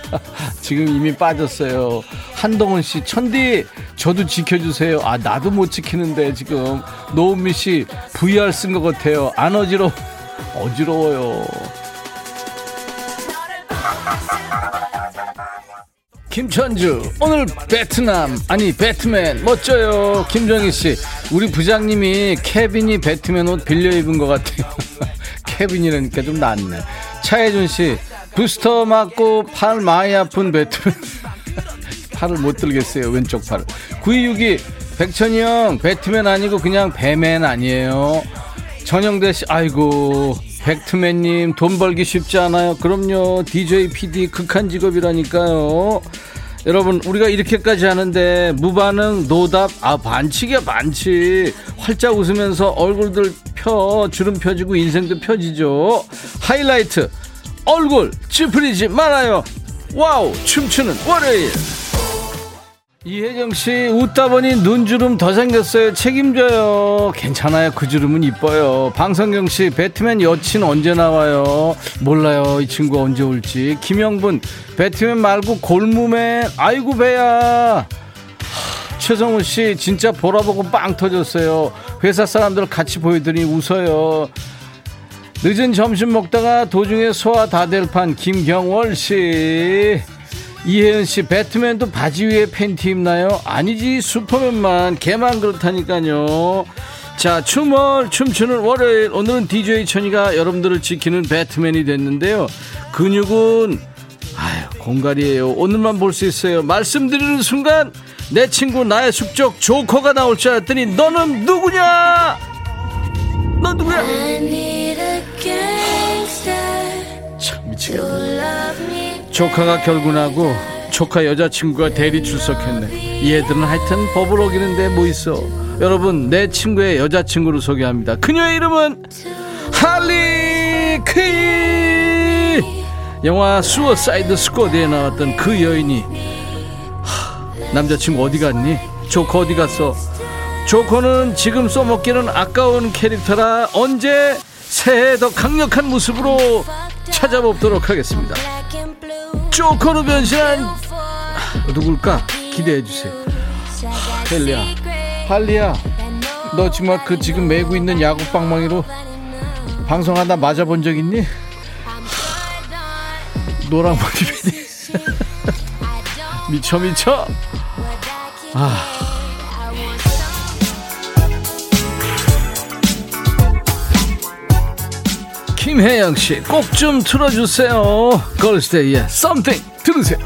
지금 이미 빠졌어요. 한동훈 씨 천디 저도 지켜주세요. 아 나도 못 지키는데 지금 노은미 씨 VR 쓴 것 같아요. 안 어지러워 어지러워요 김천주 오늘 베트남. 아니 배트맨. 멋져요 김정희씨. 우리 부장님이 케빈이 배트맨 옷 빌려 입은 것 같아요. 케빈이라니까 좀 낫네. 차혜준씨 부스터 맞고 팔 많이 아픈 배트맨. 팔을 못 들겠어요 왼쪽 팔을. 9262 백천이 형 배트맨 아니고 그냥 배맨 아니에요. 전영대씨 아이고 백트맨님 돈 벌기 쉽지 않아요. 그럼요. DJ PD 극한 직업이라니까요. 여러분 우리가 이렇게까지 하는데 무반응 노답 아 반칙이야 반칙. 활짝 웃으면서 얼굴들 펴 주름 펴지고 인생도 펴지죠. 하이라이트 얼굴 찌푸리지 말아요. Wow 춤추는 월요일 이혜정 씨 웃다 보니 눈주름 더 생겼어요. 책임져요. 괜찮아요. 그 주름은 이뻐요. 방성경 씨 배트맨 여친 언제 나와요? 몰라요. 이 친구 언제 올지. 김영분 배트맨 말고 골무맨 아이고 배야. 최성우 씨 진짜 보라보고 빵 터졌어요. 회사 사람들 같이 보이더니 웃어요. 늦은 점심 먹다가 도중에 소화 다 될 판 김경월 씨 이혜연 씨, 배트맨도 바지 위에 팬티 입나요? 아니지, 슈퍼맨만, 걔만 그렇다니까요. 자, 춤을 춤추는 월요일. 오늘은 DJ 천이가 여러분들을 지키는 배트맨이 됐는데요. 근육은, 아유, 공갈이에요. 오늘만 볼 수 있어요. 말씀드리는 순간, 내 친구 나의 숙적 조커가 나올 줄 알았더니, 너는 누구냐? 너 누구야? 참, 미치겠네. 조카가 결혼하고 조카 여자친구가 대리 출석했네. 얘들은 하여튼 법을 어기는데 뭐 있어. 여러분 내 친구의 여자친구를 소개합니다. 그녀의 이름은 할리 퀸! 영화 수어사이드 스쿼드에 나왔던 그 여인이 하, 남자친구 어디 갔니? 조커 어디 갔어? 조커는 지금 써먹기는 아까운 캐릭터라 언제 새해 더 강력한 모습으로 찾아보도록 하겠습니다 조커로 변신한 누굴까? 기대해 주세요. 헬리야, 할리야, 너 정말 그 지금 메고 있는 야구 방망이로 방송하다 맞아본 적 있니? 노란 머리 미쳐 미쳐. 아. 김혜영 씨, 꼭 좀 틀어주세요. 걸스데이의 Something 들으세요.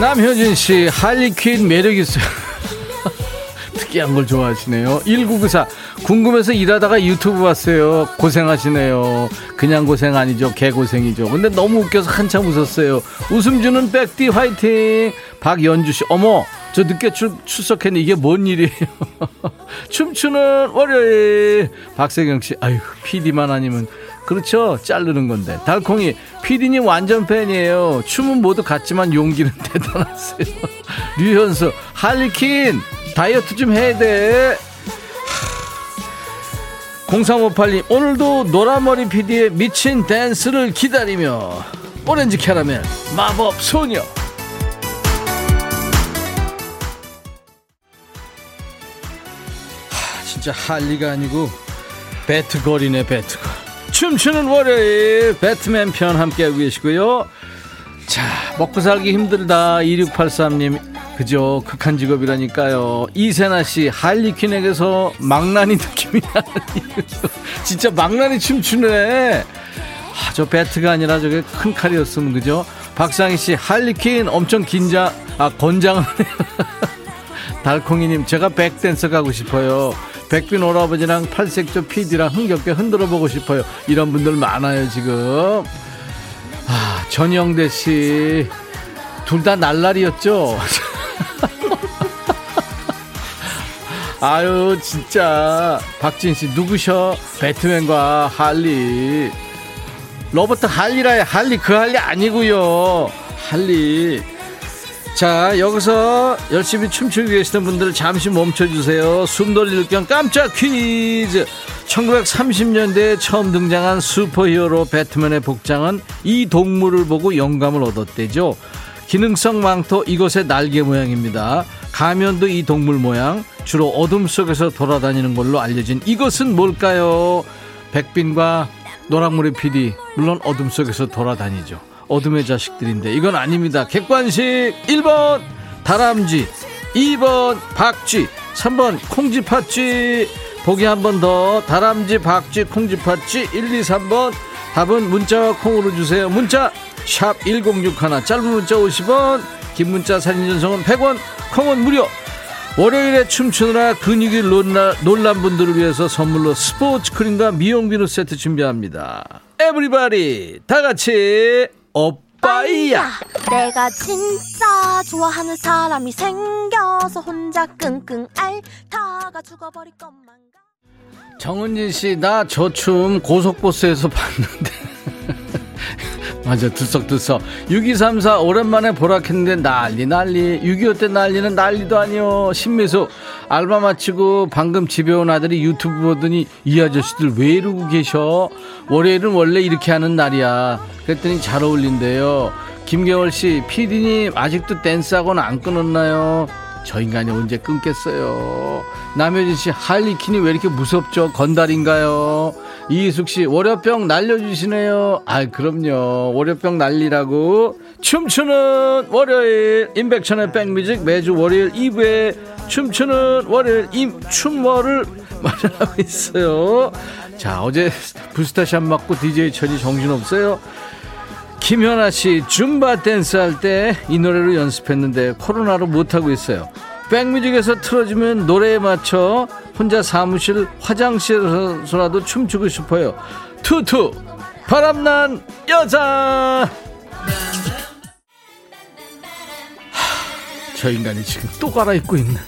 남효진 씨, 할리퀸 매력 있어요. 특이한 걸 좋아하시네요. 1994. 궁금해서 일하다가 유튜브 봤어요. 고생하시네요. 그냥 고생 아니죠. 개고생이죠. 근데 너무 웃겨서 한참 웃었어요. 웃음 주는 백디 화이팅! 박연주 씨, 어머! 저 늦게 출, 출석했는데 이게 뭔 일이에요? 춤추는 월요일. 박세경 씨, 아유, PD만 아니면. 그렇죠. 자르는 건데. 달콩이, PD님 완전 팬이에요. 춤은 모두 같지만 용기는 대단하세요. 류현수, 할리퀸! 다이어트 좀 해야 돼. 0358님, 오늘도 노란머리 PD의 미친 댄스를 기다리며 오렌지 캐러멜 마법 소녀. 진짜 할리가 아니고 배트걸이네 배트걸. 춤추는 월요일 배트맨 편 함께하고 계시고요. 자, 먹고 살기 힘들다. 2683님 그죠? 극한 직업이라니까요. 이세나 씨 할리퀸에게서 망나니 느낌이 나는 진짜 망나니 춤추네. 아, 저 배트가 아니라 저게 큰 칼이었으면 그죠? 박상희 씨 할리퀸 엄청 긴장 아 권장하네요. 달콩이님 제가 백댄서 가고 싶어요 백빈 오라버지랑 팔색조 PD랑 흥겹게 흔들어 보고 싶어요 이런 분들 많아요 지금 아 전영대 씨 둘 다 날라리였죠 아유 진짜 박진 씨 누구셔? 배트맨과 할리. 로버트 할리라야 할리 그 할리 아니고요. 할리. 자 여기서 열심히 춤추고 계시는 분들 잠시 멈춰주세요. 숨 돌릴 겸 깜짝 퀴즈. 1930년대에 처음 등장한 슈퍼히어로 배트맨의 복장은 이 동물을 보고 영감을 얻었대죠. 기능성 망토 이것의 날개 모양입니다. 가면도 이 동물 모양. 주로 어둠 속에서 돌아다니는 걸로 알려진 이것은 뭘까요? 백빈과 노랑머리 PD 물론 어둠 속에서 돌아다니죠. 어둠의 자식들인데. 이건 아닙니다. 객관식 1번 다람쥐 2번 박쥐 3번 콩쥐팥쥐. 보기 한 번 더. 다람쥐 박쥐 콩쥐팥쥐 1, 2, 3번. 답은 문자와 콩으로 주세요. 문자 샵 1061 짧은 문자 50원 긴 문자 사진 전송은 100원 콩은 무료. 월요일에 춤추느라 근육이 놀라, 놀란 분들을 위해서 선물로 스포츠 크림과 미용 비누 세트 준비합니다. Everybody 다 같이 오빠야. 내가 진짜 좋아하는 사람이 생겨서 혼자 끙끙 앓다가 죽어버릴 것만 같 정은진 씨, 나 저 춤 고속버스에서 봤는데. 맞아, 들썩들썩. 6234 오랜만에 보라켰는데 난리 난리. 6.25 때 난리는 난리도 아니요. 신미수 알바 마치고 방금 집에 온 아들이 유튜브 보더니 이 아저씨들 왜 이러고 계셔? 월요일은 원래 이렇게 하는 날이야. 그랬더니 잘 어울린대요. 김경월 씨, 피디님 아직도 댄스학원 안 끊었나요? 저 인간이 언제 끊겠어요? 남효진 씨, 할리퀸이 왜 이렇게 무섭죠? 건달인가요? 이희숙 씨, 월요병 날려주시네요. 아, 그럼요. 월요병 날리라고. 춤추는 월요일, 임백천의 백뮤직 매주 월요일 2부에 춤추는 월요일, 임, 춤월을 마련하고 있어요. 자, 어제 부스타샷 맞고 DJ 천이 정신없어요. 김현아 씨, 줌바 댄스 할 때 이 노래로 연습했는데 코로나로 못하고 있어요. 백뮤직에서 틀어주면 노래에 맞춰 혼자 사무실 화장실에서라도 춤추고 싶어요. 투투 바람난 여자. 하, 저 인간이 지금 또 갈아입고 있네.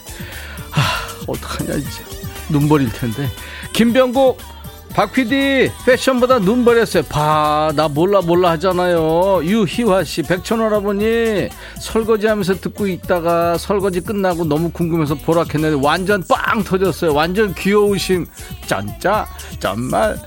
하, 어떡하냐 이제 눈버릴 텐데. 김병국 박 PD 패션보다 눈 버렸어요. 봐, 나 몰라 몰라 하잖아요. 유희화 씨, 백천 할아버니 설거지하면서 듣고 있다가 설거지 끝나고 너무 궁금해서 보라했는데 완전 빵 터졌어요. 완전 귀여우심. 짠짜 정말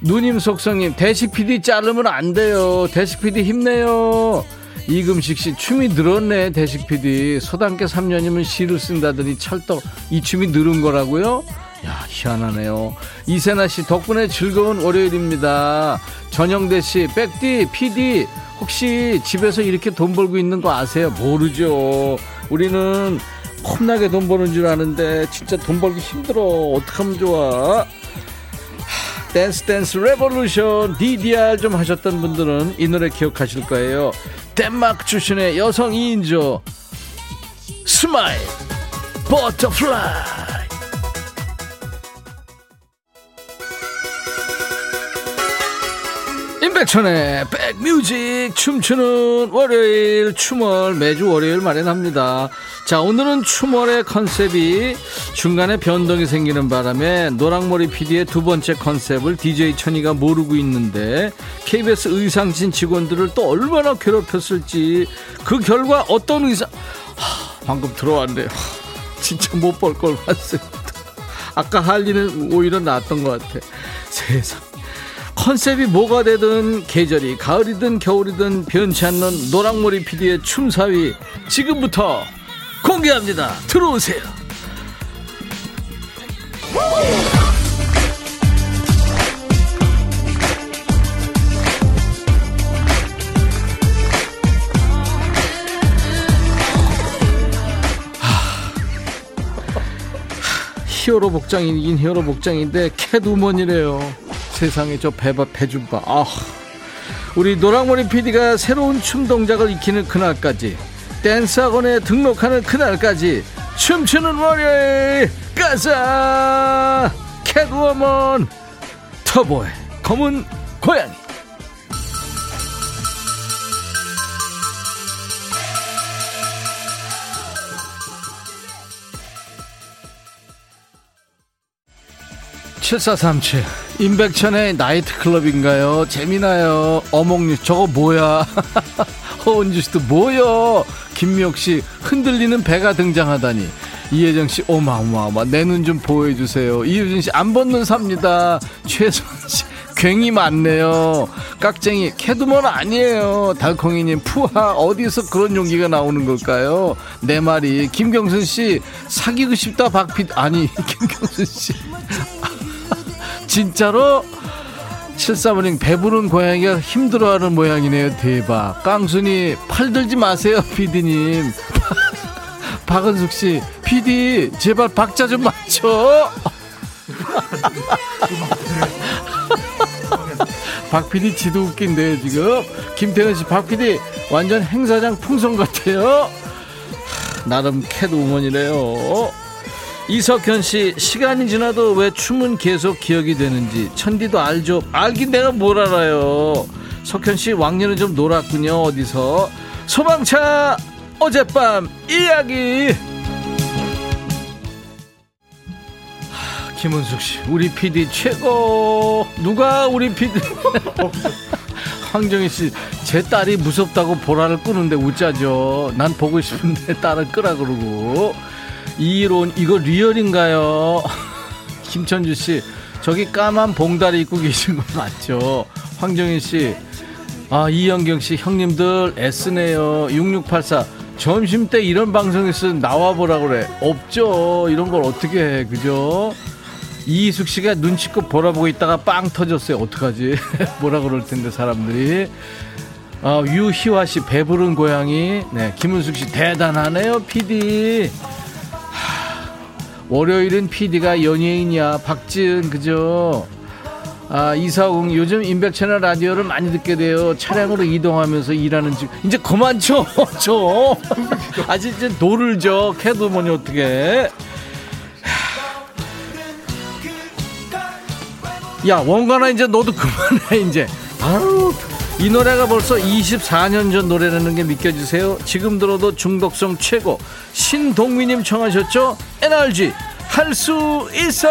누님 속성님, 대식 PD 자르면 안 돼요. 대식 PD 힘내요. 이금식 씨, 춤이 늘었네, 대식 PD. 소단계 3년이면 시를 쓴다더니 찰떡, 이 춤이 늘은 거라고요? 야, 희한하네요. 이세나 씨, 덕분에 즐거운 월요일입니다. 전영대 씨, 백디, PD, 혹시 집에서 이렇게 돈 벌고 있는 거 아세요? 모르죠. 우리는 겁나게 돈 버는 줄 아는데, 진짜 돈 벌기 힘들어. 어떡하면 좋아? Dance Dance Revolution DDR 좀 하셨던 분들은 이 노래 기억하실 거예요. 덴마크 출신의 여성 2인조 스마일 Butterfly 임백천의 백뮤직 춤추는 월요일 춤월 매주 월요일 마련합니다. 자 오늘은 춤월의 컨셉이 중간에 변동이 생기는 바람에 노랑머리 PD의 두 번째 컨셉을 DJ 천이가 모르고 있는데 KBS 의상진 직원들을 또 얼마나 괴롭혔을지 그 결과 어떤 의상 하, 방금 들어왔네요. 진짜 못 볼 걸 봤어요. 아까 할리는 오히려 나았던 것 같아. 세상. 컨셉이 뭐가 되든 계절이 가을이든 겨울이든 변치 않는 노랑머리 PD의 춤사위 지금부터 공개합니다. 들어오세요. 히어로 복장이긴 히어로 복장인데 캣우먼이래요. 세상에 저 배바 배좀 봐. 아. 우리 노랑머리 PD가 새로운 춤 동작을 익히는 그날까지 댄스 학원에 등록하는 그날까지 춤추는 월요일 가자 캣우먼 터보의 검은 고양이 칠사삼칠. 임백천의 나이트클럽인가요? 재미나요? 어몽류 저거 뭐야? 허은주 씨도 뭐요? 김미옥 씨 흔들리는 배가 등장하다니. 이혜정 씨 오마오마오마. 내 눈 좀 보여주세요. 이유진 씨 안 벗는 삽니다. 최선 씨 괜히 많네요. 깍쟁이 캐드먼 아니에요. 달콩이님 푸하 어디서 그런 용기가 나오는 걸까요? 내 말이. 김경순 씨 사귀고 싶다 박빛. 아니 김경순 씨 진짜로 73번님 배부른 고양이가 힘들어하는 모양이네요 대박. 깡순이 팔 들지 마세요 피디님. 박은숙씨 피디 제발 박자 좀 맞춰. 박 PD 지도 웃긴데 지금. 김태현씨 박 PD 완전 행사장 풍선 같아요. 나름 캣 우먼이래요 이석현 씨 시간이 지나도 왜 춤은 계속 기억이 되는지 천디도 알죠? 알긴 내가 뭘 알아요? 석현 씨 왕년에 좀 놀았군요 어디서? 소방차 어젯밤 이야기! 하, 김은숙 씨 우리 PD 최고! 누가 우리 PD 황정희 씨 제 딸이 무섭다고 보라를 끄는데 웃자죠. 난 보고 싶은데 딸을 끄라 그러고 이론 이거 리얼인가요? 김천주 씨 저기 까만 봉다리 입고 계신 거 맞죠? 황정인 씨, 아 이영경 씨 형님들 애쓰네요. 6684 점심 때 이런 방송에서 나와 보라 그래. 없죠. 이런 걸 어떻게 해, 그죠? 이희숙 씨가 눈치껏 보라보고 있다가 빵 터졌어요. 어떡하지? 뭐라 그럴 텐데 사람들이. 아, 유희화 씨 배부른 고양이. 네, 김은숙 씨 대단하네요, PD. 월요일은 PD가 연예인이야. 박지은, 그죠? 아, 이사공 요즘 임백천의 라디오를 많이 듣게 돼요. 차량으로 이동하면서 일하는 중. 이제 그만 쳐, 쳐. 아직 이제 노를 줘. 캐드머니 어떻게. 야, 원관아, 이제 너도 그만해, 이제. 아우. 이 노래가 벌써 24년 전 노래라는 게 믿겨지세요? 지금 들어도 중독성 최고. 신동미님 청하셨죠? NRG. 할 수 있어!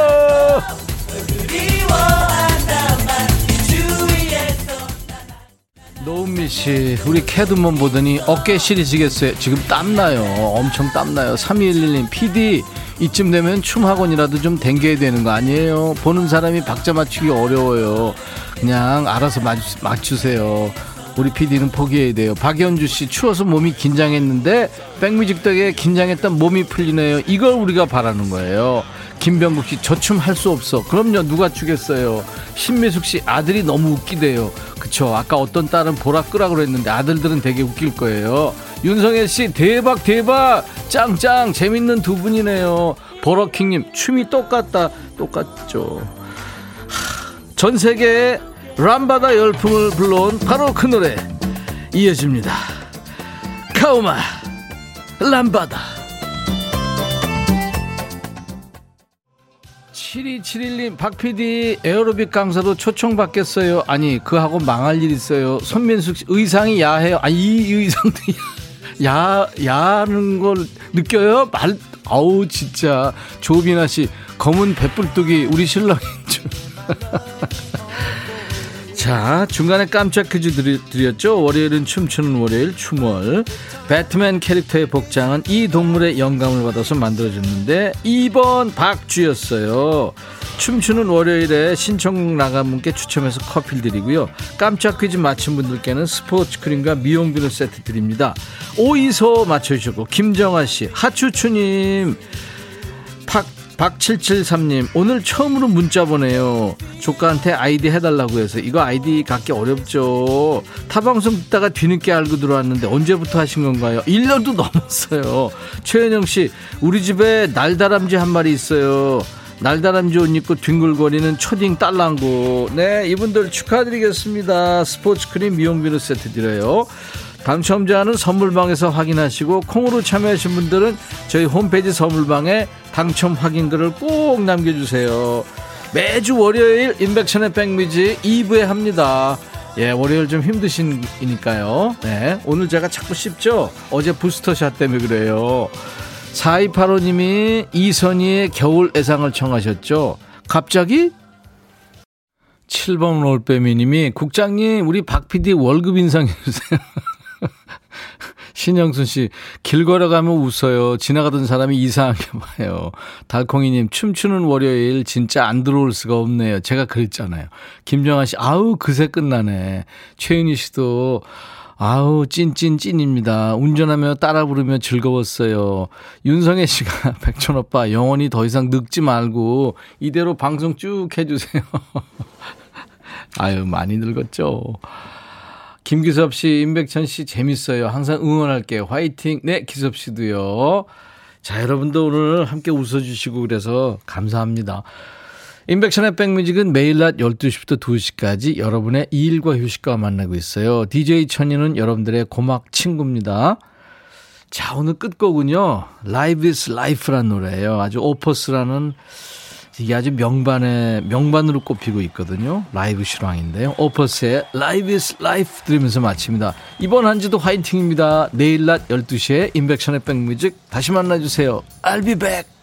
노은미 씨, 우리 캐드먼 보더니 어깨 시리시겠어요. 지금 땀나요. 엄청 땀나요. 3211님, PD, 이쯤 되면 춤 학원이라도 좀 댕겨야 되는 거 아니에요? 보는 사람이 박자 맞추기 어려워요. 그냥 알아서 맞추, 맞추 세요. 우리 PD는 포기해야 돼요. 박연주 씨 추워서 몸이 긴장했는데 백뮤직 덕에 긴장했던 몸이 풀리네요. 이걸 우리가 바라는 거예요. 김병국 씨 저 춤 할 수 없어. 그럼요 누가 추겠어요. 신미숙 씨 아들이 너무 웃기대요. 그쵸 아까 어떤 딸은 보라 끄라 그랬는데 아들들은 되게 웃길 거예요. 윤성애 씨 대박 대박 짱짱 재밌는 두 분이네요. 버러킹님 춤이 똑같다 똑같죠. 전 세계에 람바다 열풍을 불러온 바로 그 노래 이어집니다. 카우마 람바다 7271님, 박 PD 에어로빅 강사도 초청받겠어요. 아니, 그 하고 망할 일 있어요. 손민숙 씨, 의상이 야해요. 아, 이 의상도 야, 야하는 걸 느껴요? 말, 아우, 진짜. 조비나 씨, 검은 배불뚝이 우리 신랑인 줄. 자, 중간에 깜짝 퀴즈 드렸죠? 월요일은 춤추는 월요일, 춤월. 배트맨 캐릭터의 복장은 이 동물의 영감을 받아서 만들어졌는데, 2번 박쥐였어요. 춤추는 월요일에 신청 나간 분께 추첨해서 커피를 드리고요. 깜짝 퀴즈 맞힌 분들께는 스포츠 크림과 미용 비누 세트 드립니다. 오이소 맞춰주셨고, 김정아 씨, 하추추님, 팍 박칠칠삼님 오늘 처음으로 문자 보내요. 조카한테 아이디 해달라고 해서 이거 아이디 갖기 어렵죠. 타방송 듣다가 뒤늦게 알고 들어왔는데 언제부터 하신 건가요? 1년도 넘었어요. 최현영씨 우리 집에 날다람쥐 한 마리 있어요. 날다람쥐 옷 입고 뒹굴거리는 초딩 딸랑구. 네 이분들 축하드리겠습니다. 스포츠 크림 미용 비누 세트 드려요 당첨자는 선물방에서 확인하시고 콩으로 참여하신 분들은 저희 홈페이지 선물방에 당첨 확인글을 꼭 남겨주세요. 매주 월요일 인백션의 백미지 2부에 합니다. 예, 월요일 좀 힘드시니까요. 네, 오늘 제가 자꾸 쉽죠? 어제 부스터샷 때문에 그래요. 4285님이 이선희의 겨울 애상을 청하셨죠? 갑자기? 7번 올빼미님이 국장님 우리 박 PD 월급 인상해주세요. 신영순 씨, 길 걸어가면 웃어요. 지나가던 사람이 이상하게 봐요. 달콩이님, 춤추는 월요일 진짜 안 들어올 수가 없네요. 제가 그랬잖아요. 김정아 씨, 아우, 그새 끝나네. 최윤희 씨도, 아우, 찐찐찐입니다. 운전하며 따라 부르며 즐거웠어요. 윤성애 씨가, 백천 오빠, 영원히 더 이상 늙지 말고, 이대로 방송 쭉 해주세요. 아유, 많이 늙었죠. 김기섭 씨, 임백천 씨 재밌어요. 항상 응원할게요. 화이팅. 네, 기섭 씨도요. 자, 여러분도 오늘 함께 웃어주시고 그래서 감사합니다. 임백천의 백뮤직은 매일 낮 12시부터 2시까지 여러분의 일과 휴식과 만나고 있어요. DJ 천이는 여러분들의 고막 친구입니다. 자, 오늘 끝곡은요. Live is Life라는 노래예요. 아주 오퍼스라는 이게 아주 명반의 명반으로 꼽히고 있거든요. 라이브 실황인데요. 오퍼스의 Live is Life 들으면서 마칩니다. 이번 한 주도 화이팅입니다. 내일 낮 12시에 인백션의 백뮤직 다시 만나 주세요. I'll be back.